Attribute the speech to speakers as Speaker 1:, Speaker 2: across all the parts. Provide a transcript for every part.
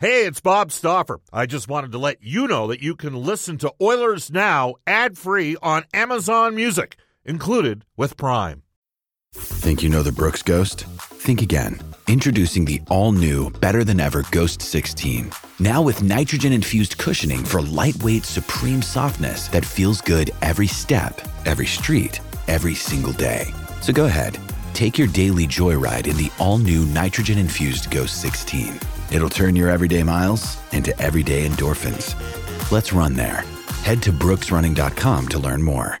Speaker 1: Hey, it's Bob Stauffer. I just wanted to let you know that you can listen to Oilers Now ad free on Amazon Music, included with Prime.
Speaker 2: Think you know the Brooks Ghost? Think again. Introducing the all new, better than ever Ghost 16. Now with nitrogen infused cushioning for lightweight, supreme softness that feels good every step, every street, every single day. So go ahead, take your daily joyride in the all new nitrogen infused Ghost 16. It'll turn your everyday miles into everyday endorphins. Let's run there. Head to brooksrunning.com to learn more.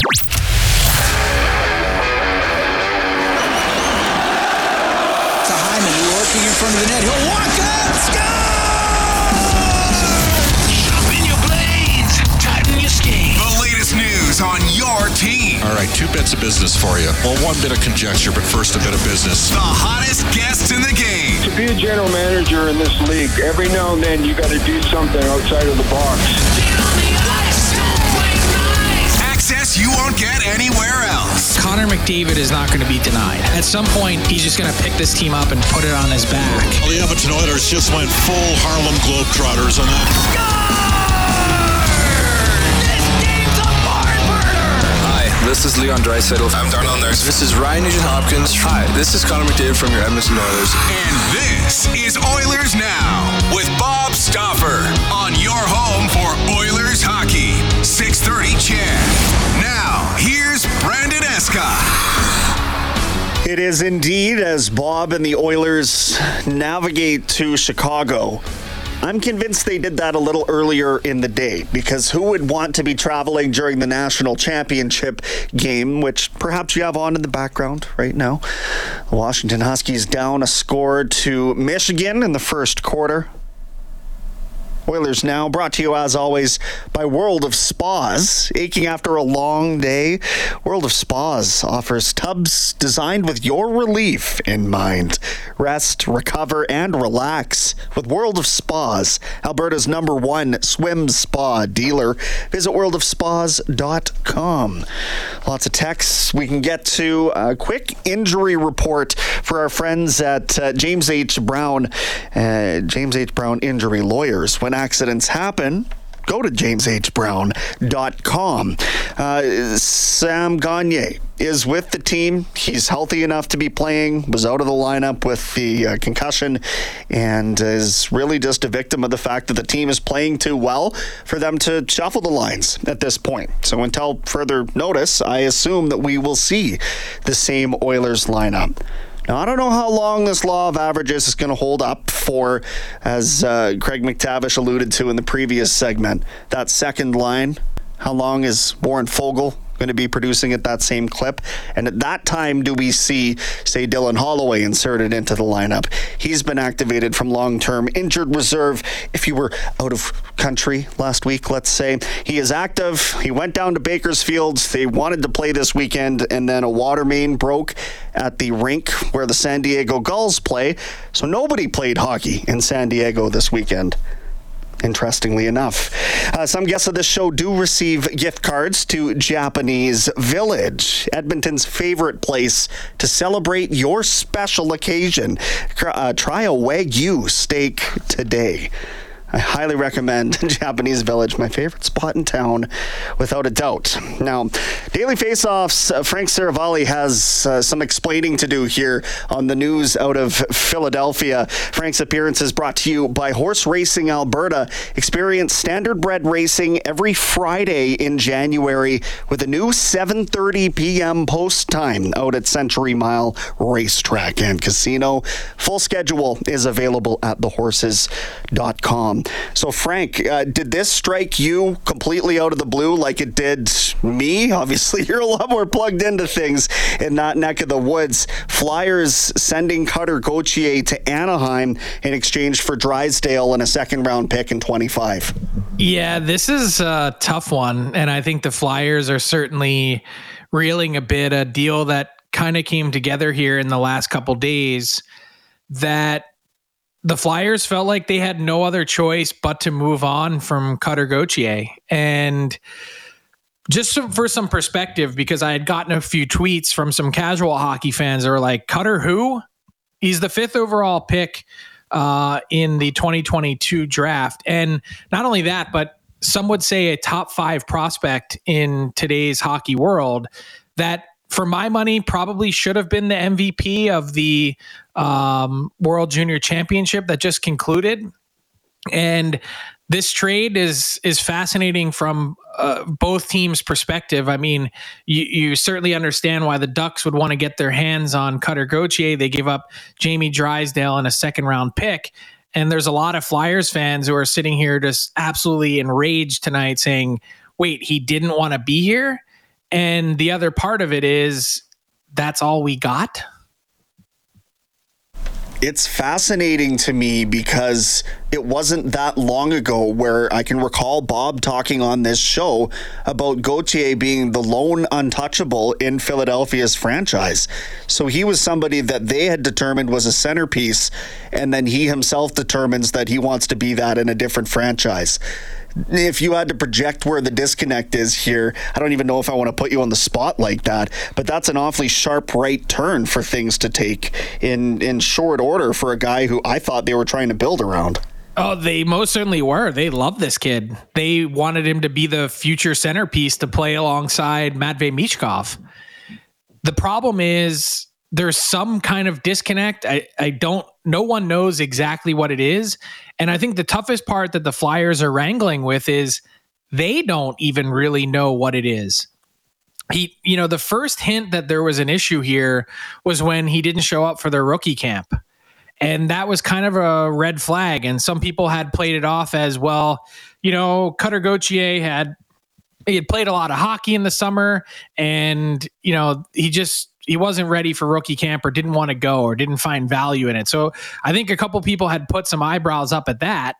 Speaker 3: To Hyman working in front of the net. He'll walk up.
Speaker 4: Sharpen your blades, tighten your skates.
Speaker 5: The latest news on your team.
Speaker 6: All right, two bits of business for you. Well, one bit of conjecture, but first a bit of business.
Speaker 5: The hottest guests in the game.
Speaker 7: To be a general manager in this league, every now and then you got to do something outside of the box.
Speaker 5: Won't get anywhere else.
Speaker 3: Connor McDavid is not going to be denied. At some point, he's just going to pick this team up and put it on his back.
Speaker 6: Well, the Edmonton Oilers just went full Harlem Globetrotters on that. Goal! This game's a barn murder!
Speaker 8: Hi, this is Leon Draisaitl.
Speaker 5: I'm Darnell Nurse.
Speaker 8: This is Ryan Nugent Hopkins. Hi, this is Connor McDavid from your Edmonton Oilers.
Speaker 5: And this is Oilers Now with Bob Stauffer on your home for Oilers hockey. 630 CHED.
Speaker 9: It is indeed as Bob and the Oilers navigate to Chicago. I'm convinced they did that a little earlier in the day because who would want to be traveling during the national championship game, which perhaps you have on in the background right now? Washington Huskies down a score to Michigan in the first quarter. Oilers Now, brought to you as always by World of Spas. Aching after a long day? World of Spas offers tubs designed with your relief in mind. Rest, recover, and relax with World of Spas, Alberta's number one swim spa dealer. Visit worldofspas.com. Lots of texts we can get to. A quick injury report for our friends at uh, James H. Brown, uh, James H. Brown Injury Lawyers. When accidents happen, go to jameshbrown.com. Uh, Sam Gagne is with the team. He's healthy enough to be playing, was out of the lineup with the uh, concussion, and is really just a victim of the fact that the team is playing too well for them to shuffle the lines at this point. So until further notice, I assume that we will see the same Oilers lineup. Now, I don't know how long this law of averages is going to hold up for, as uh, Craig MacTavish alluded to in the previous segment, that second line. How long is Warren Foegele going to be producing at that same clip? And at that time, do we see, say, Dylan Holloway inserted into the lineup? He's been activated from long term injured reserve. If you were out of country last week, let's say, he is active. He went down to Bakersfield. They wanted to play this weekend, and then a water main broke at the rink where the San Diego Gulls play. So nobody played hockey in San Diego this weekend interestingly enough. Uh, some guests of this show do receive gift cards to Japanese Village, Edmonton's favorite place to celebrate your special occasion. Uh, try a Wagyu steak today. I highly recommend Japanese Village, my favorite spot in town, without a doubt. Now, Daily Faceoffs, uh, Frank Seravalli has uh, some explaining to do here on the news out of Philadelphia. Frank's appearance is brought to you by Horse Racing Alberta. Experience standardbred racing every Friday in January with a new 7:30 p.m. post time out at Century Mile Racetrack and Casino. Full schedule is available at thehorses.com. So, Frank, uh, did this strike you completely out of the blue like it did me? Obviously, you're a lot more plugged into things in that neck of the woods. Flyers sending Cutter Gauthier to Anaheim in exchange for Drysdale and a second round pick in 25.
Speaker 3: Yeah, this is a tough one. And I think the Flyers are certainly reeling a bit. A deal that kind of came together here in the last couple days that the Flyers felt like they had no other choice but to move on from Cutter Gauthier. And just for some perspective, because I had gotten a few tweets from some casual hockey fans that were like, Cutter who? He's the fifth overall pick uh, in the 2022 draft. And not only that, but some would say a top five prospect in today's hockey world that for my money, probably should have been the MVP of the um, World Junior Championship that just concluded. And this trade is is fascinating from uh, both teams' perspective. I mean, you, you certainly understand why the Ducks would want to get their hands on Cutter Gauthier. They give up Jamie Drysdale and a second round pick. And there's a lot of Flyers fans who are sitting here just absolutely enraged tonight saying, wait, he didn't want to be here? And the other part of it is that's all we got.
Speaker 9: It's fascinating to me because it wasn't that long ago where I can recall Bob talking on this show about Gauthier being the lone untouchable in Philadelphia's franchise. So he was somebody that they had determined was a centerpiece, and then he himself determines that he wants to be that in a different franchise if you had to project where the disconnect is here, I don't even know if I want to put you on the spot like that, but that's an awfully sharp right turn for things to take in in short order for a guy who I thought they were trying to build around.
Speaker 3: Oh, they most certainly were. They love this kid. They wanted him to be the future centerpiece to play alongside Matvey Michkov. The problem is there's some kind of disconnect. I, I don't, no one knows exactly what it is. And I think the toughest part that the Flyers are wrangling with is they don't even really know what it is. He, you know, the first hint that there was an issue here was when he didn't show up for their rookie camp. And that was kind of a red flag. And some people had played it off as well, you know, Cutter Gauthier had he had played a lot of hockey in the summer and you know he just he wasn't ready for rookie camp or didn't want to go or didn't find value in it. So I think a couple people had put some eyebrows up at that.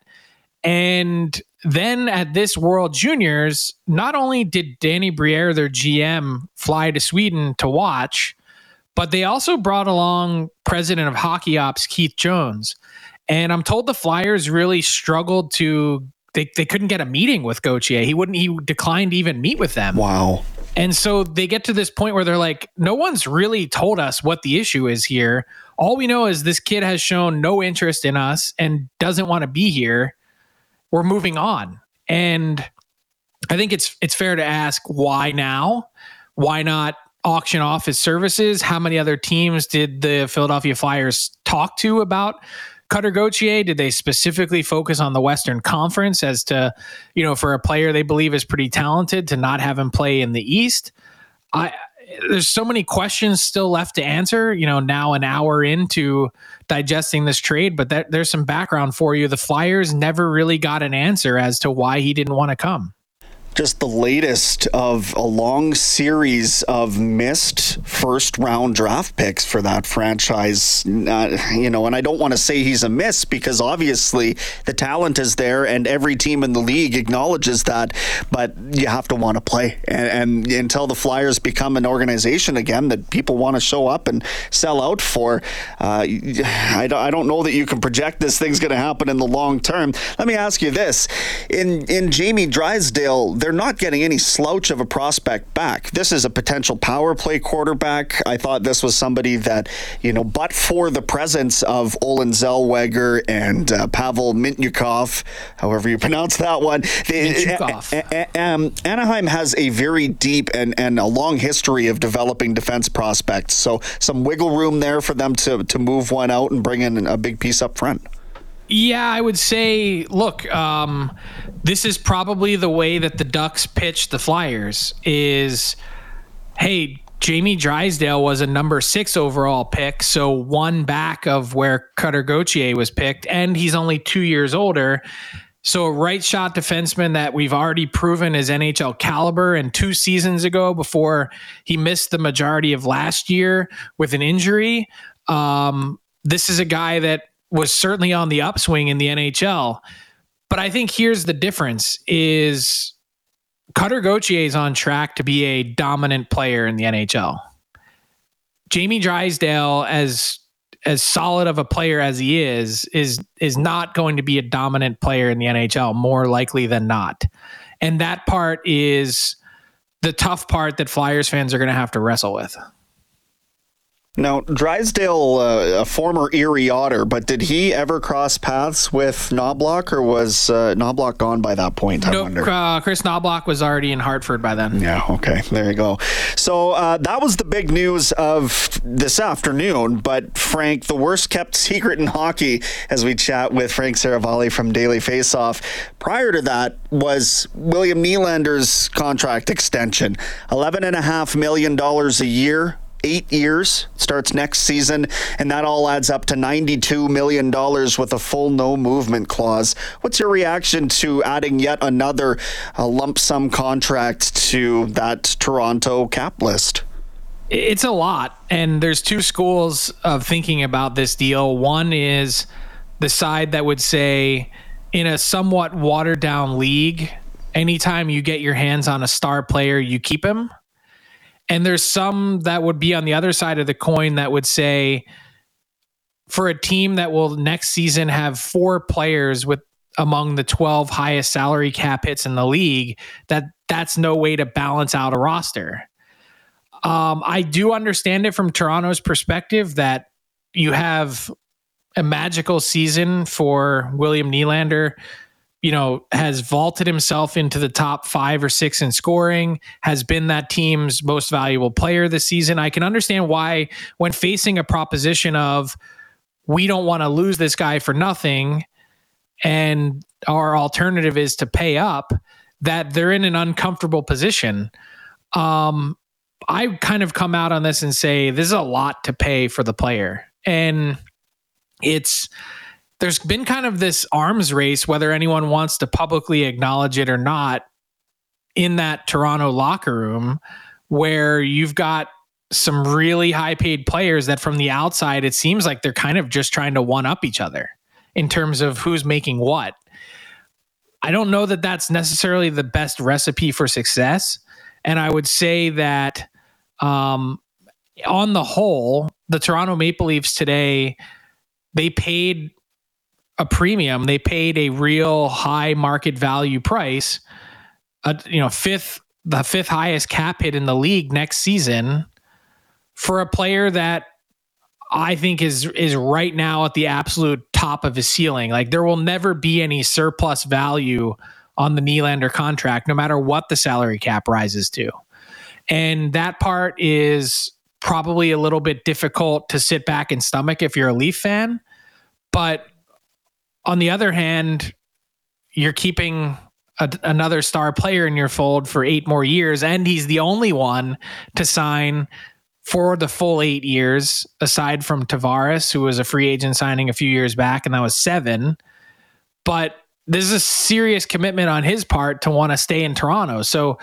Speaker 3: And then at this World Juniors, not only did Danny Briere, their GM, fly to Sweden to watch, but they also brought along president of hockey ops Keith Jones. And I'm told the Flyers really struggled to they, they couldn't get a meeting with Gauthier. He wouldn't he declined to even meet with them.
Speaker 9: Wow.
Speaker 3: And so they get to this point where they're like, no one's really told us what the issue is here. All we know is this kid has shown no interest in us and doesn't want to be here. We're moving on. And I think it's it's fair to ask why now? Why not auction off his services? How many other teams did the Philadelphia Flyers talk to about Cutter Gauthier? Did they specifically focus on the Western Conference as to, you know, for a player they believe is pretty talented to not have him play in the East? I there's so many questions still left to answer. You know, now an hour into digesting this trade, but that, there's some background for you. The Flyers never really got an answer as to why he didn't want to come
Speaker 9: just the latest of a long series of missed first round draft picks for that franchise. Uh, you know, and I don't want to say he's a miss because obviously the talent is there and every team in the league acknowledges that, but you have to want to play. And, and until the Flyers become an organization again that people want to show up and sell out for, uh, I, I don't know that you can project this thing's going to happen in the long term. Let me ask you this in, in Jamie Drysdale, they're not getting any slouch of a prospect back. This is a potential power play quarterback. I thought this was somebody that, you know, but for the presence of Olen Zellweger and uh, Pavel Mintyukov, however you pronounce that one, they, um, Anaheim has a very deep and, and a long history of developing defense prospects. So some wiggle room there for them to, to move one out and bring in a big piece up front.
Speaker 3: Yeah, I would say, look, um, this is probably the way that the Ducks pitch the Flyers is, hey, Jamie Drysdale was a number six overall pick, so one back of where Cutter Gauthier was picked, and he's only two years older. So a right shot defenseman that we've already proven is NHL caliber and two seasons ago before he missed the majority of last year with an injury. Um, this is a guy that was certainly on the upswing in the NHL. But I think here's the difference is Cutter Gauthier is on track to be a dominant player in the NHL. Jamie Drysdale, as as solid of a player as he is, is is not going to be a dominant player in the NHL more likely than not. And that part is the tough part that Flyers fans are going to have to wrestle with.
Speaker 9: Now, Drysdale, uh, a former Erie Otter, but did he ever cross paths with Knoblauch, or was uh, Knoblauch gone by that point? I
Speaker 3: nope,
Speaker 9: wonder.
Speaker 3: Uh, Kris Knoblauch was already in Hartford by then.
Speaker 9: Yeah, okay, there you go. So uh, that was the big news of this afternoon. But Frank, the worst kept secret in hockey, as we chat with Frank Seravalli from Daily Faceoff. Prior to that was William Nylander's contract extension, eleven and a half million dollars a year eight years, starts next season, and that all adds up to $92 million with a full no movement clause. What's your reaction to adding yet another uh, lump sum contract to that Toronto cap list?
Speaker 3: It's a lot. And there's two schools of thinking about this deal. One is the side that would say, in a somewhat watered down league, anytime you get your hands on a star player, you keep him and there's some that would be on the other side of the coin that would say, for a team that will next season have four players with among the 12 highest salary cap hits in the league, that that's no way to balance out a roster. Um, I do understand it from Toronto's perspective that you have a magical season for William Nylander you know, has vaulted himself into the top five or six in scoring, has been that team's most valuable player this season. I can understand why, when facing a proposition of we don't want to lose this guy for nothing, and our alternative is to pay up, that they're in an uncomfortable position. Um, I kind of come out on this and say this is a lot to pay for the player. And it's there's been kind of this arms race, whether anyone wants to publicly acknowledge it or not, in that Toronto locker room, where you've got some really high paid players that from the outside, it seems like they're kind of just trying to one up each other in terms of who's making what. I don't know that that's necessarily the best recipe for success. And I would say that um, on the whole, the Toronto Maple Leafs today, they paid a premium. They paid a real high market value price. You know, fifth the fifth highest cap hit in the league next season for a player that I think is is right now at the absolute top of his ceiling. Like there will never be any surplus value on the Nylander contract, no matter what the salary cap rises to. And that part is probably a little bit difficult to sit back and stomach if you're a Leaf fan. But on the other hand, you're keeping a, another star player in your fold for eight more years, and he's the only one to sign for the full eight years, aside from Tavares, who was a free agent signing a few years back, and that was seven. But this is a serious commitment on his part to want to stay in Toronto. So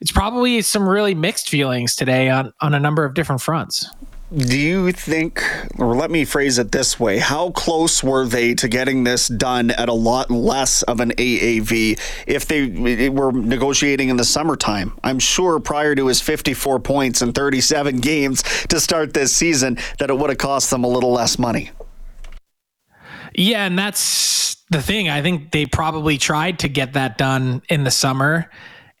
Speaker 3: it's probably some really mixed feelings today on, on a number of different fronts
Speaker 9: do you think, or let me phrase it this way, how close were they to getting this done at a lot less of an AAV if they were negotiating in the summertime? I'm sure prior to his 54 points in 37 games to start this season that it would have cost them a little less money.
Speaker 3: Yeah, and that's the thing. I think they probably tried to get that done in the summer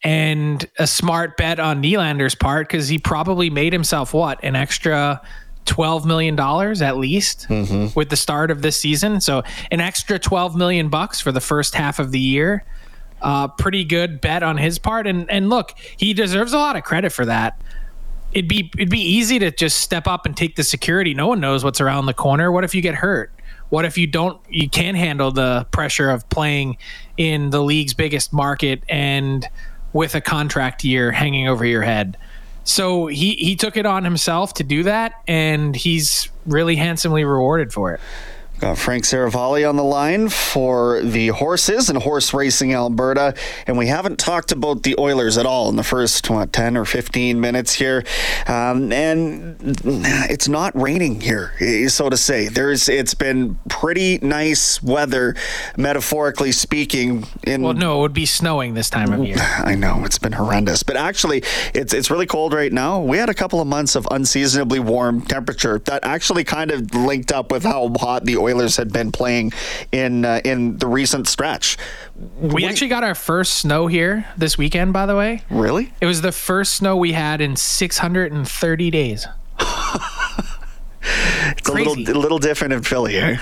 Speaker 3: and a smart bet on Nylander's part because he probably made himself what an extra twelve million dollars at least mm-hmm. with the start of this season. So an extra twelve million bucks for the first half of the year. Uh, pretty good bet on his part, and and look, he deserves a lot of credit for that. It'd be it'd be easy to just step up and take the security. No one knows what's around the corner. What if you get hurt? What if you don't? You can't handle the pressure of playing in the league's biggest market and with a contract year hanging over your head. So he he took it on himself to do that, and he's really handsomely rewarded for it.
Speaker 9: Got Frank Seravalli on the line for the horses and horse racing Alberta. And we haven't talked about the Oilers at all in the first, what, 10 or 15 minutes here. Um, and it's not raining here, so to say. There's It's been pretty nice weather, metaphorically speaking. In,
Speaker 3: well, no, it would be snowing this time of year.
Speaker 9: I know, it's been horrendous. But actually, it's, it's really cold right now. We had a couple of months of unseasonably warm temperature that actually kind of linked up with how hot the Oilers Oilers had been playing in uh, in the recent stretch.
Speaker 3: We, we actually got our first snow here this weekend, by the way.
Speaker 9: Really?
Speaker 3: It was the first snow we had in 630 days.
Speaker 9: it's Crazy. a little a little different in Philly, eh?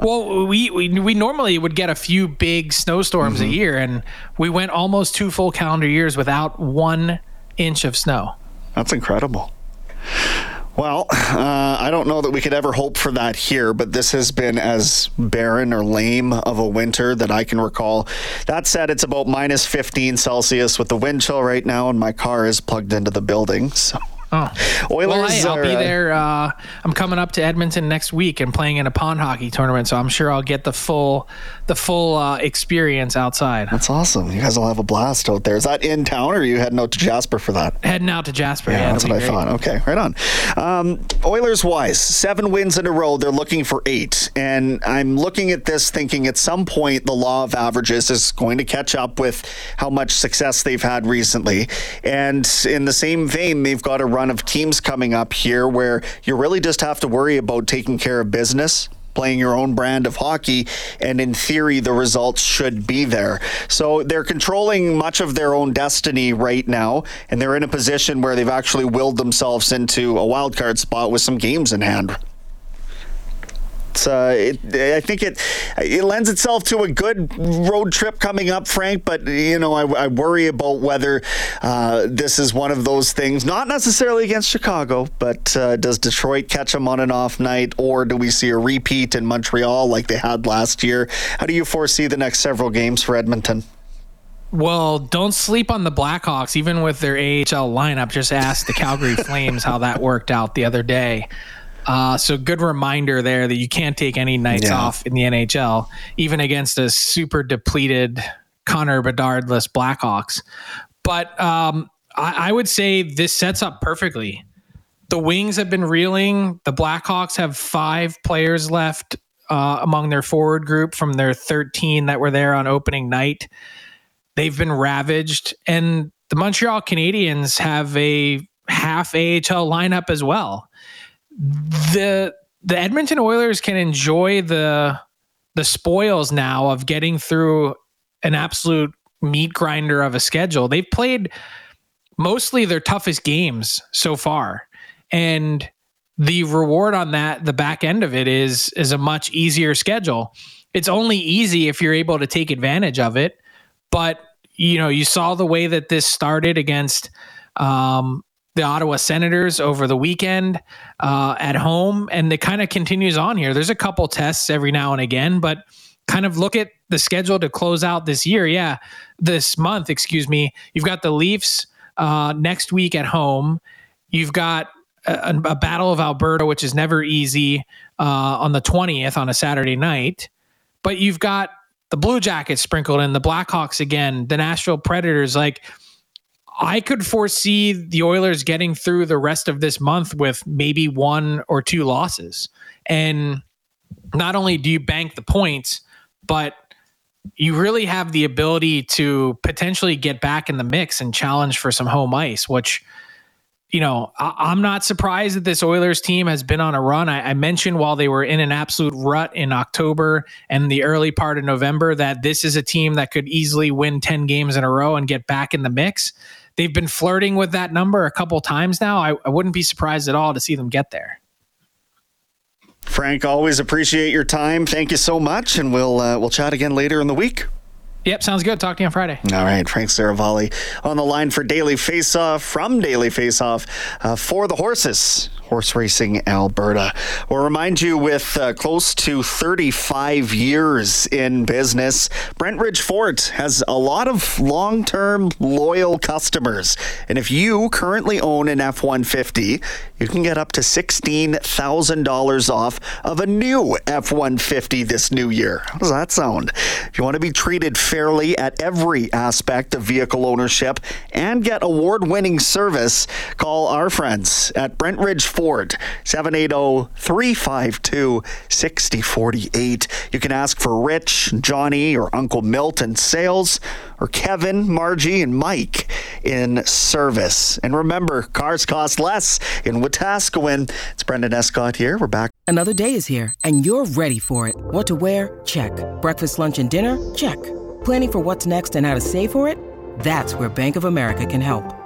Speaker 3: Well, we, we we normally would get a few big snowstorms mm-hmm. a year, and we went almost two full calendar years without one inch of snow.
Speaker 9: That's incredible. Well, uh, I don't know that we could ever hope for that here, but this has been as barren or lame of a winter that I can recall. That said, it's about minus 15 Celsius with the wind chill right now, and my car is plugged into the building. So.
Speaker 3: Oh, Oilers. Well, hey, I'll are, be uh, there. Uh, I'm coming up to Edmonton next week and playing in a pond hockey tournament, so I'm sure I'll get the full, the full uh, experience outside.
Speaker 9: That's awesome. You guys will have a blast out there. Is that in town, or are you heading out to Jasper for that?
Speaker 3: Heading out to Jasper.
Speaker 9: Yeah, yeah that's what I thought. Okay, right on. Um, Oilers wise, seven wins in a row. They're looking for eight, and I'm looking at this thinking at some point the law of averages is going to catch up with how much success they've had recently, and in the same vein, they've got a run of teams coming up here where you really just have to worry about taking care of business playing your own brand of hockey, and in theory, the results should be there. So they're controlling much of their own destiny right now, and they're in a position where they've actually willed themselves into a wild card spot with some games in hand uh, it, I think it it lends itself to a good road trip coming up, Frank. But you know, I, I worry about whether uh, this is one of those things. Not necessarily against Chicago, but uh, does Detroit catch them on an off night, or do we see a repeat in Montreal like they had last year? How do you foresee the next several games for Edmonton?
Speaker 3: Well, don't sleep on the Blackhawks, even with their AHL lineup. Just ask the Calgary Flames how that worked out the other day. Uh, so good reminder there that you can't take any nights yeah. off in the NHL, even against a super depleted Connor Bedardless Blackhawks. But um, I, I would say this sets up perfectly. The Wings have been reeling. The Blackhawks have five players left uh, among their forward group from their 13 that were there on opening night. They've been ravaged. And the Montreal Canadiens have a half AHL lineup as well the the Edmonton Oilers can enjoy the the spoils now of getting through an absolute meat grinder of a schedule. They've played mostly their toughest games so far. And the reward on that, the back end of it is is a much easier schedule. It's only easy if you're able to take advantage of it. But you know, you saw the way that this started against um, the Ottawa Senators over the weekend uh, at home, and it kind of continues on here. There's a couple tests every now and again, but kind of look at the schedule to close out this year. Yeah, this month, excuse me. You've got the Leafs uh, next week at home. You've got a, a, Battle of Alberta, which is never easy uh, on the 20th on a Saturday night, but you've got the Blue Jackets sprinkled in, the Blackhawks again, the Nashville Predators, like I could foresee the Oilers getting through the rest of this month with maybe one or two losses. And not only do you bank the points, but you really have the ability to potentially get back in the mix and challenge for some home ice, which, you know, I- am not surprised that this Oilers team has been on a run. I-, I mentioned while they were in an absolute rut in October and the early part of November that this is a team that could easily win 10 games in a row and get back in the mix. They've been flirting with that number a couple times now. I, I wouldn't be surprised at all to see them get there.
Speaker 9: Frank, always appreciate your time. Thank you so much, and we'll uh, we'll chat again later in the week.
Speaker 3: Yep, sounds good. Talk to you on Friday.
Speaker 9: All right, Frank Seravalli on the line for Daily Faceoff from Daily Faceoff uh, for the horses. Horse Racing Alberta. We'll remind you with uh, close to 35 years in business, Brentridge Ford has a lot of long term loyal customers. And if you currently own an F 150, you can get up to $16,000 off of a new F 150 this new year. How does that sound? If you want to be treated fairly at every aspect of vehicle ownership and get award winning service, call our friends at Brentridge Ford, 780 352 6048. You can ask for Rich, Johnny, or Uncle Milt in sales, or Kevin, Margie, and Mike in service. And remember, cars cost less in Wetaskiwin. It's Brendan Escott here. We're back.
Speaker 10: Another day is here, and you're ready for it. What to wear? Check. Breakfast, lunch, and dinner? Check. Planning for what's next and how to save for it? That's where Bank of America can help.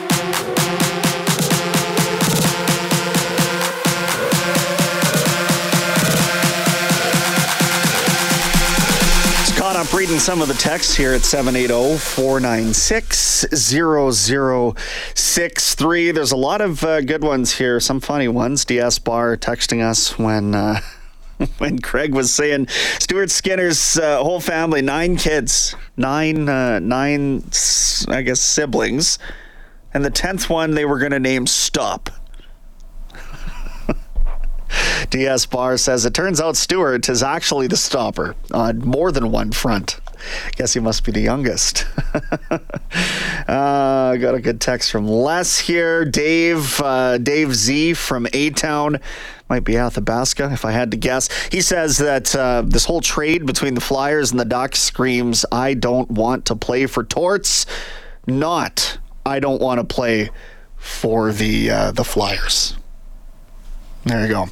Speaker 9: Reading some of the texts here at 780-496-0063. There's a lot of uh, good ones here, some funny ones. DS Bar texting us when... Uh, when Craig was saying Stuart Skinner's uh, whole family, nine kids, nine, uh, nine, I guess, siblings, and the tenth one they were going to name Stop. DS Bar says it turns out Stuart is actually the stopper on more than one front. Guess he must be the youngest. uh, got a good text from Les here. Dave, uh, Dave Z from A Town, might be Athabasca if I had to guess. He says that uh, this whole trade between the Flyers and the Ducks screams, "I don't want to play for Torts," not "I don't want to play for the uh, the Flyers." There you go.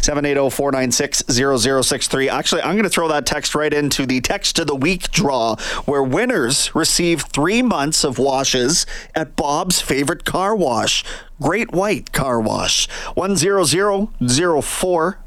Speaker 9: 780-496-0063. Actually, I'm going to throw that text right into the text of the week draw where winners receive 3 months of washes at Bob's favorite car wash, Great White Car Wash, 10004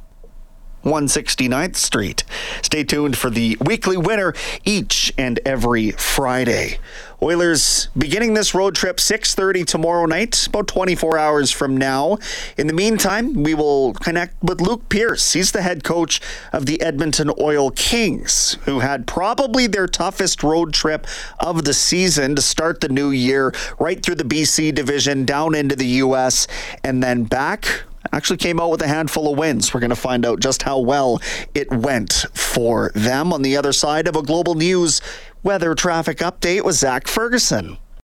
Speaker 9: 169th Street. Stay tuned for the weekly winner each and every Friday. Oilers beginning this road trip 6:30 tomorrow night, about 24 hours from now. In the meantime, we will connect with Luke Pierce. He's the head coach of the Edmonton Oil Kings, who had probably their toughest road trip of the season to start the new year, right through the BC division, down into the US, and then back actually came out with a handful of wins. We're going to find out just how well it went for them. On the other side of a global news weather traffic update with Zach Ferguson.